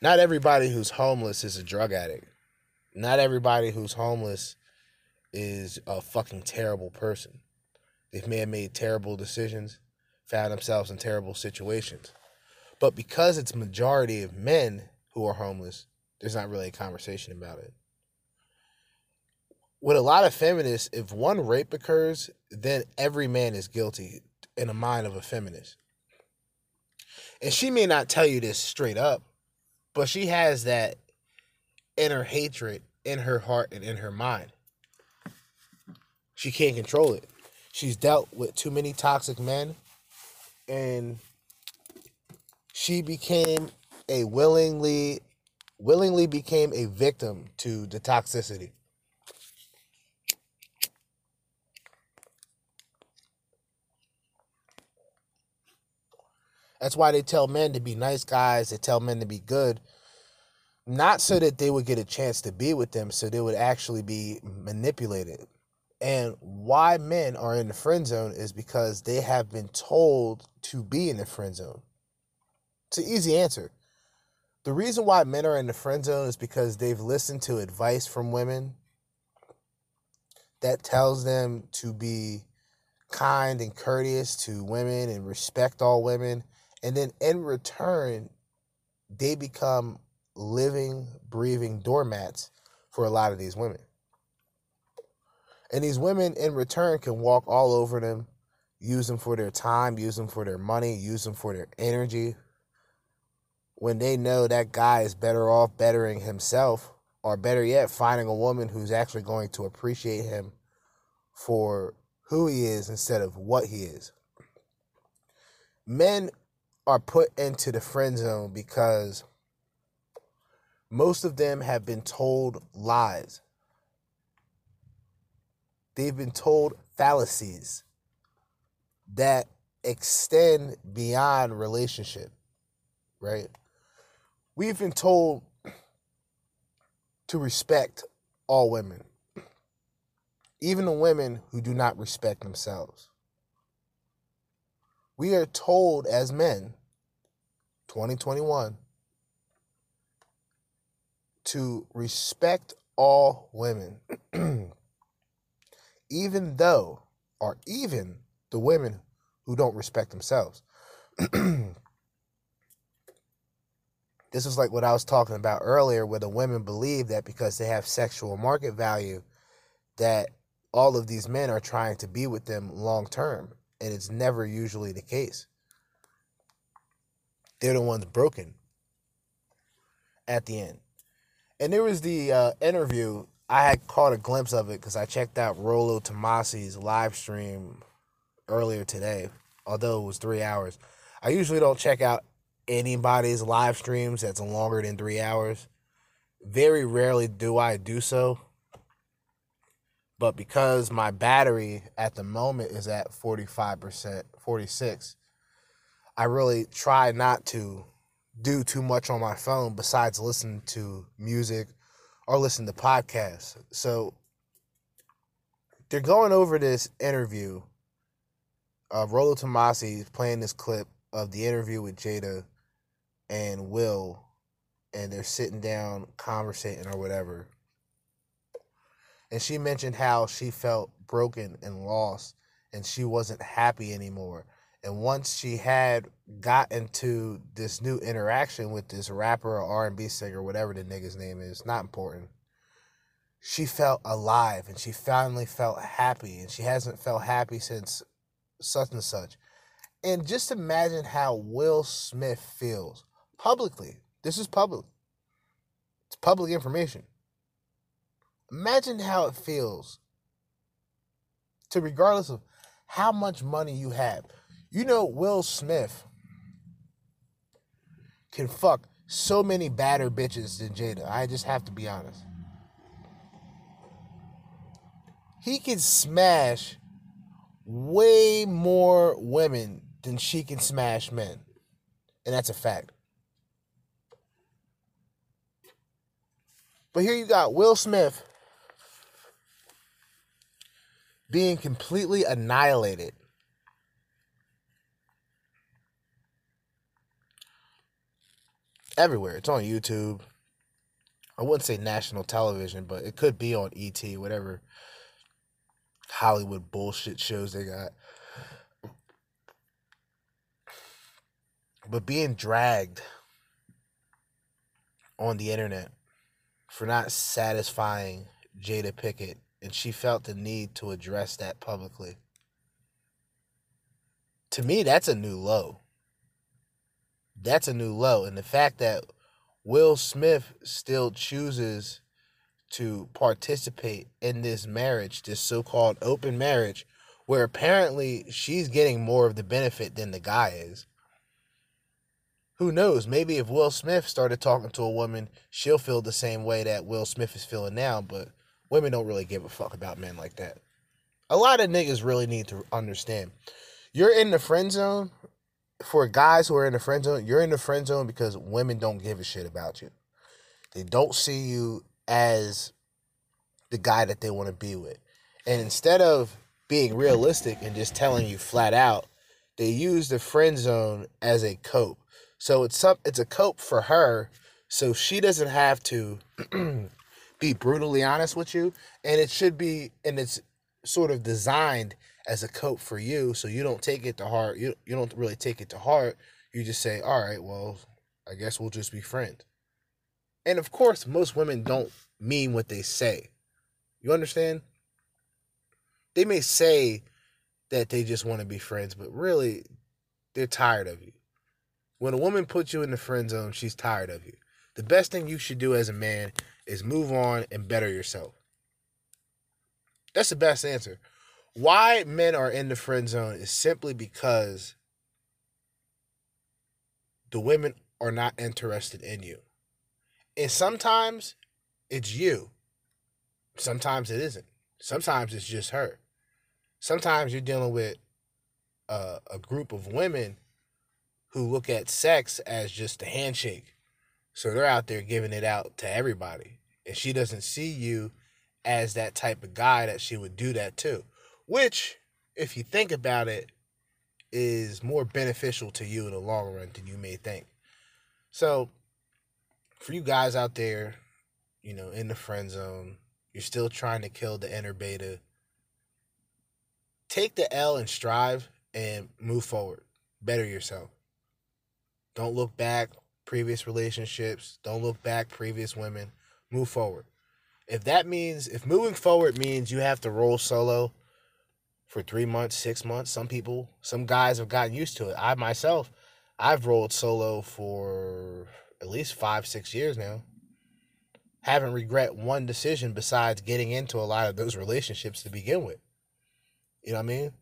Not everybody who's homeless is a drug addict. Not everybody who's homeless is a fucking terrible person. They may have made terrible decisions, found themselves in terrible situations. But because it's majority of men who are homeless, there's not really a conversation about it. With a lot of feminists, if one rape occurs, then every man is guilty in the mind of a feminist. And she may not tell you this straight up, but she has that inner hatred in her heart and in her mind. She can't control it. She's dealt with too many toxic men and she became a willingly willingly became a victim to the toxicity. That's why they tell men to be nice guys, they tell men to be good, not so that they would get a chance to be with them, so they would actually be manipulated. And why men are in the friend zone is because they have been told to be in the friend zone. It's an easy answer. The reason why men are in the friend zone is because they've listened to advice from women that tells them to be kind and courteous to women and respect all women. And then in return, they become living, breathing doormats for a lot of these women. And these women in return can walk all over them, use them for their time, use them for their money, use them for their energy. When they know that guy is better off bettering himself, or better yet, finding a woman who's actually going to appreciate him for who he is instead of what he is. Men are put into the friend zone because most of them have been told lies. They've been told fallacies that extend beyond relationship, right? We've been told to respect all women, even the women who do not respect themselves. We are told as men, 2021, to respect all women, even though, or even the women who don't respect themselves. this is like what I was talking about earlier, where the women believe that because they have sexual market value, that all of these men are trying to be with them long term. And it's never usually the case. They're the ones broken at the end. And there was the uh, interview. I had caught a glimpse of it because I checked out Rollo Tomassi's live stream earlier today, although it was three hours. I usually don't check out anybody's live streams that's longer than three hours. Very rarely do I do so. But because my battery at the moment is at 45%, 46, I really try not to do too much on my phone besides listen to music or listen to podcasts. So they're going over this interview of Rollo Tomassi playing this clip of the interview with Jada and Will, and they're sitting down conversating or whatever. And she mentioned how she felt broken and lost and she wasn't happy anymore. And once she had got into this new interaction with this rapper or R and B singer, whatever the nigga's name is, not important. She felt alive and she finally felt happy, and she hasn't felt happy since such and such. And just imagine how Will Smith feels publicly. This is public. It's public information. Imagine how it feels to regardless of how much money you have. You know, Will Smith can fuck so many badder bitches than Jada. I just have to be honest. He can smash way more women than she can smash men. And that's a fact. But here you got Will Smith being completely annihilated everywhere. It's on YouTube. I wouldn't say national television, but it could be on ET, whatever Hollywood bullshit shows they got. But being dragged on the internet for not satisfying Jada Pickett, and she felt the need to address that publicly. To me, that's a new low that's a new low. And the fact that Will Smith still chooses to participate in this marriage, this so called open marriage, where apparently she's getting more of the benefit than the guy is. who knows? Maybe if Will Smith started talking to a woman, she'll feel the same way that Will Smith is feeling now, but women don't really give a fuck about men like that. A lot of niggas really need to understand. You're in the friend zone. For guys who are in the friend zone, you're in the friend zone because women don't give a shit about you. They don't see you as the guy that they want to be with. And instead of being realistic and just telling you flat out, they use the friend zone as a cope. So it's some it's a cope for her so she doesn't have to be brutally honest with you and it should be and it's sort of designed as a cope for you so you don't take it to heart. You you don't really take it to heart. You just say, "All right, well, I guess we'll just be friends." And of course, most women don't mean what they say. You understand? They may say that they just want to be friends, but really, they're tired of you. When a woman puts you in the friend zone, she's tired of you. The best thing you should do as a man is move on and better yourself. That's the best answer. Why men are in the friend zone is simply because the women are not interested in you. And sometimes it's you. Sometimes it isn't. Sometimes it's just her. Sometimes you're dealing with a, a group of women who look at sex as just a handshake. So they're out there giving it out to everybody. And she doesn't see you as that type of guy that she would do that to. Which, if you think about it, is more beneficial to you in the long run than you may think. So, for you guys out there, you know, in the friend zone, you're still trying to kill the inner beta. Take the L and strive and move forward. Better yourself. Don't look back previous relationships. Don't look back previous women. Move forward. If that means if moving forward means you have to roll solo for 3 months, 6 months, some people, some guys have gotten used to it. I myself, I've rolled solo for at least 5, 6 years now haven't regret one decision besides getting into a lot of those relationships to begin with. You know what I mean?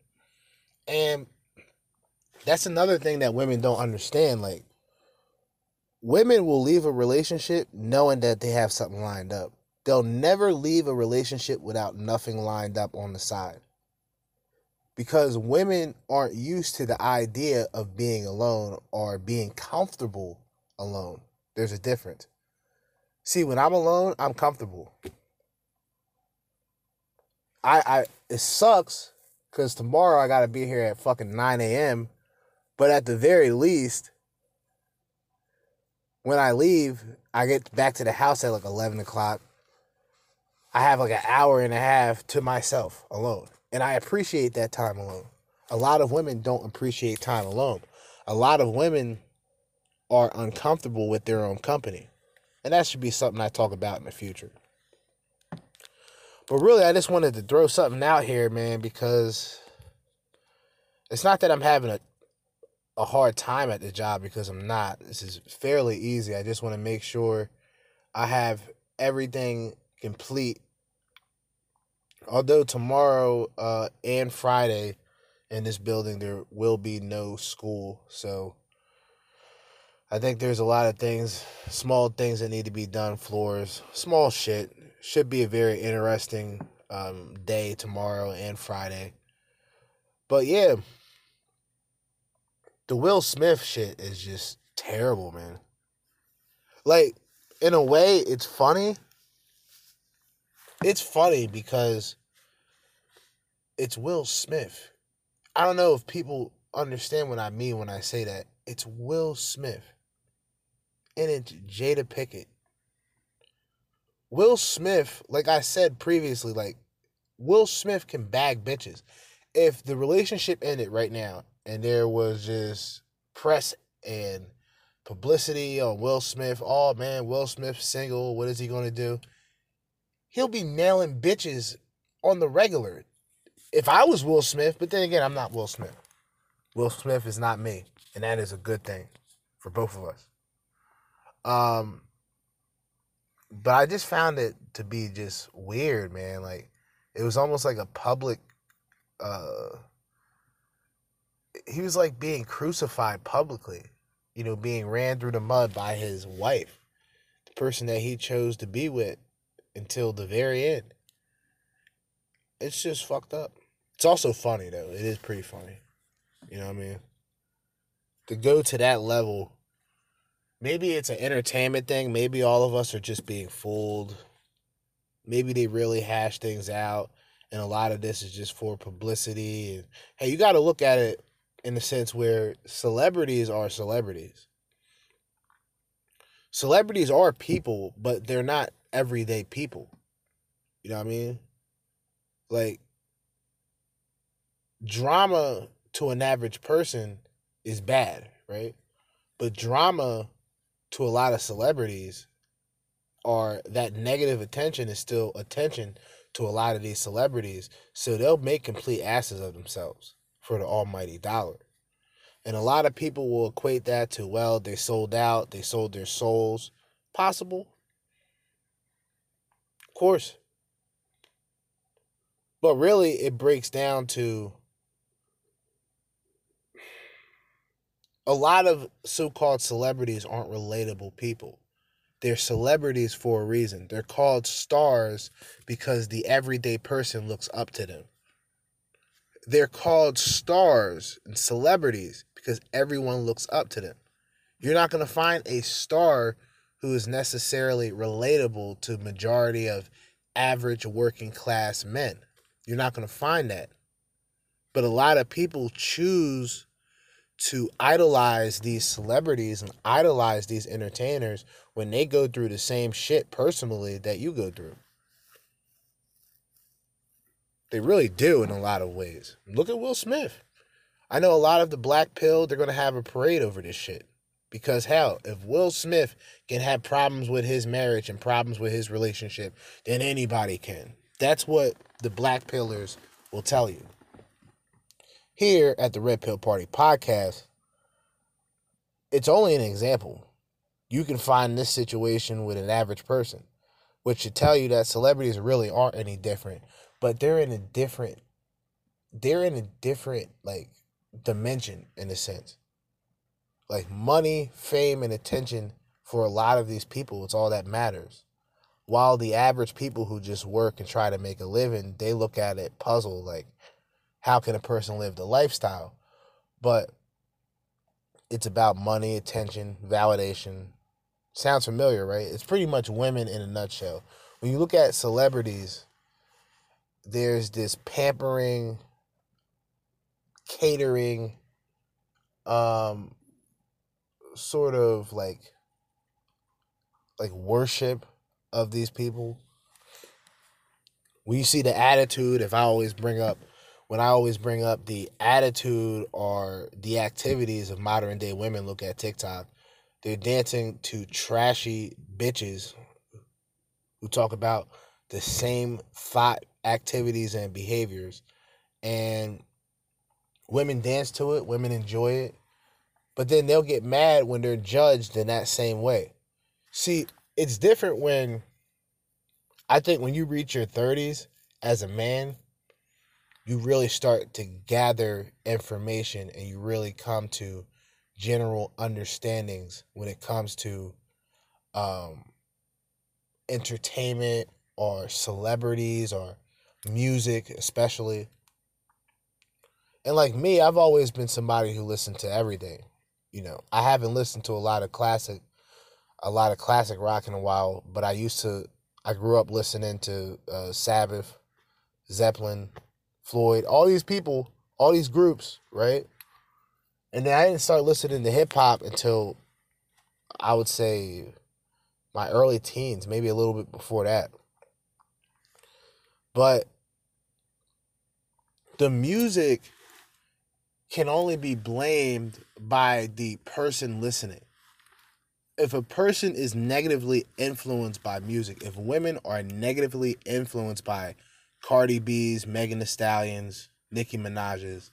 And that's another thing that women don't understand. Like, women will leave a relationship knowing that they have something lined up. They'll never leave a relationship without nothing lined up on the side. Because women aren't used to the idea of being alone or being comfortable alone. There's a difference. See, when I'm alone, I'm comfortable. I I it sucks because tomorrow I gotta be here at fucking 9 a.m. But at the very least, when I leave, I get back to the house at like 11 o'clock. I have like an hour and a half to myself alone. And I appreciate that time alone. A lot of women don't appreciate time alone. A lot of women are uncomfortable with their own company. And that should be something I talk about in the future. But really, I just wanted to throw something out here, man, because it's not that I'm having a a hard time at the job because I'm not. This is fairly easy. I just want to make sure I have everything complete. Although tomorrow uh, and Friday in this building there will be no school, so I think there's a lot of things, small things that need to be done. Floors, small shit. Should be a very interesting um, day tomorrow and Friday. But yeah, the Will Smith shit is just terrible, man. Like, in a way, it's funny. It's funny because it's Will Smith. I don't know if people understand what I mean when I say that. It's Will Smith. And it's Jada Pickett. Will Smith, like I said previously, like Will Smith can bag bitches. If the relationship ended right now and there was just press and publicity on Will Smith, oh man, Will Smith single, what is he going to do? He'll be nailing bitches on the regular. If I was Will Smith, but then again, I'm not Will Smith. Will Smith is not me, and that is a good thing for both of us. Um, but I just found it to be just weird, man. Like it was almost like a public. Uh, he was like being crucified publicly. You know, being ran through the mud by his wife, the person that he chose to be with until the very end. It's just fucked up. It's also funny though. It is pretty funny. You know what I mean? To go to that level, maybe it's an entertainment thing. Maybe all of us are just being fooled. Maybe they really hash things out, and a lot of this is just for publicity. And hey, you got to look at it in the sense where celebrities are celebrities. Celebrities are people, but they're not everyday people. You know what I mean? Like drama to an average person is bad, right? But drama to a lot of celebrities are that negative attention is still attention to a lot of these celebrities. So they'll make complete asses of themselves for the almighty dollar. And a lot of people will equate that to, well, they sold out, they sold their souls. Possible. Of course. But really, it breaks down to a lot of so called celebrities aren't relatable people. They're celebrities for a reason. They're called stars because the everyday person looks up to them. They're called stars and celebrities because everyone looks up to them. You're not going to find a star who is necessarily relatable to majority of average working class men. You're not going to find that. But a lot of people choose to idolize these celebrities and idolize these entertainers when they go through the same shit personally that you go through. They really do in a lot of ways. Look at Will Smith. I know a lot of the black pill, they're going to have a parade over this shit. Because hell, if Will Smith can have problems with his marriage and problems with his relationship, then anybody can. That's what the black pillars will tell you. Here at the Red Pill Party podcast, it's only an example. You can find this situation with an average person, which should tell you that celebrities really aren't any different, but they're in a different they're in a different like dimension in a sense. Like money, fame, and attention for a lot of these people, it's all that matters. While the average people who just work and try to make a living, they look at it puzzled like, how can a person live the lifestyle? But it's about money, attention, validation. Sounds familiar, right? It's pretty much women in a nutshell. When you look at celebrities, there's this pampering, catering, um, sort of like like worship of these people. When you see the attitude, if I always bring up when I always bring up the attitude or the activities of modern day women look at TikTok, they're dancing to trashy bitches who talk about the same thought activities and behaviors and women dance to it, women enjoy it, but then they'll get mad when they're judged in that same way. See, it's different when I think when you reach your 30s as a man, you really start to gather information and you really come to general understandings when it comes to um, entertainment or celebrities or music, especially. And like me, I've always been somebody who listened to everything. You know, I haven't listened to a lot of classic, a lot of classic rock in a while, but I used to. I grew up listening to uh, Sabbath, Zeppelin, Floyd, all these people, all these groups, right? And then I didn't start listening to hip hop until I would say my early teens, maybe a little bit before that. But the music can only be blamed by the person listening. If a person is negatively influenced by music, if women are negatively influenced by Cardi B's, Megan Thee Stallions, Nicki Minaj's,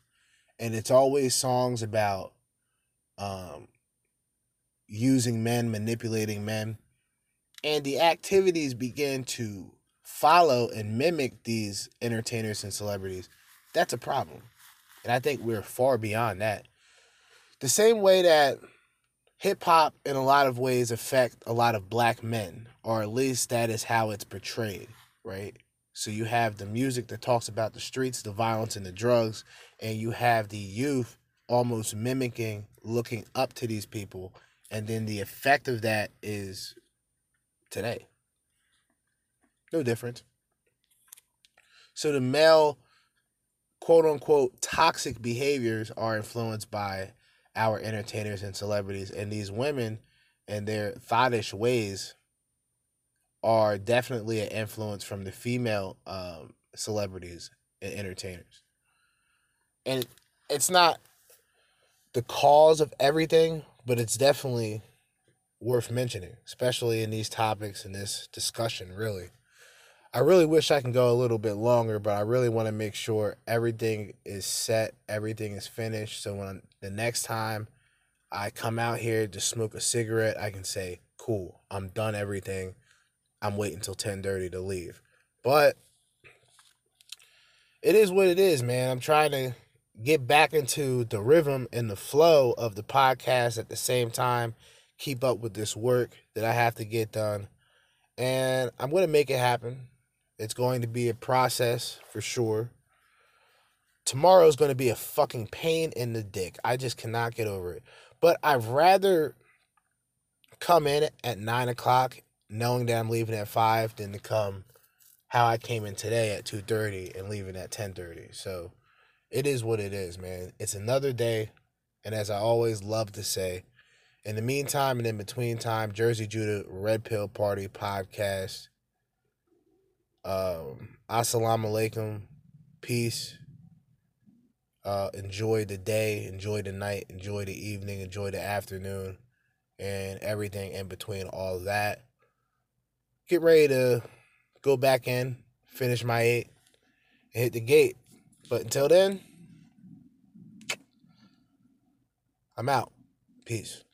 and it's always songs about um, using men, manipulating men, and the activities begin to follow and mimic these entertainers and celebrities. That's a problem, and I think we're far beyond that. The same way that hip hop in a lot of ways affect a lot of black men, or at least that is how it's portrayed, right? So you have the music that talks about the streets, the violence and the drugs, and you have the youth almost mimicking, looking up to these people, and then the effect of that is today. No different. So the male quote unquote toxic behaviors are influenced by our entertainers and celebrities and these women and their thottish ways are definitely an influence from the female um, celebrities and entertainers and it's not the cause of everything but it's definitely worth mentioning especially in these topics and this discussion really I really wish I can go a little bit longer, but I really want to make sure everything is set, everything is finished. So when the next time I come out here to smoke a cigarette, I can say, "Cool, I'm done everything. I'm waiting until 10:30 to leave." But it is what it is, man. I'm trying to get back into the rhythm and the flow of the podcast at the same time, keep up with this work that I have to get done. And I'm going to make it happen. It's going to be a process for sure. Tomorrow is going to be a fucking pain in the dick. I just cannot get over it. But I'd rather come in at nine o'clock knowing that I'm leaving at five than to come how I came in today at two thirty and leaving at ten thirty. So it is what it is, man. It's another day, and as I always love to say, in the meantime and in between time, Jerzee Judah Red Pill Party podcast. Um, assalamu alaikum, peace. Uh, enjoy the day, enjoy the night, enjoy the evening, enjoy the afternoon, and everything in between all that. Get ready to go back in, finish my eight, and hit the gate. But until then, I'm out. Peace.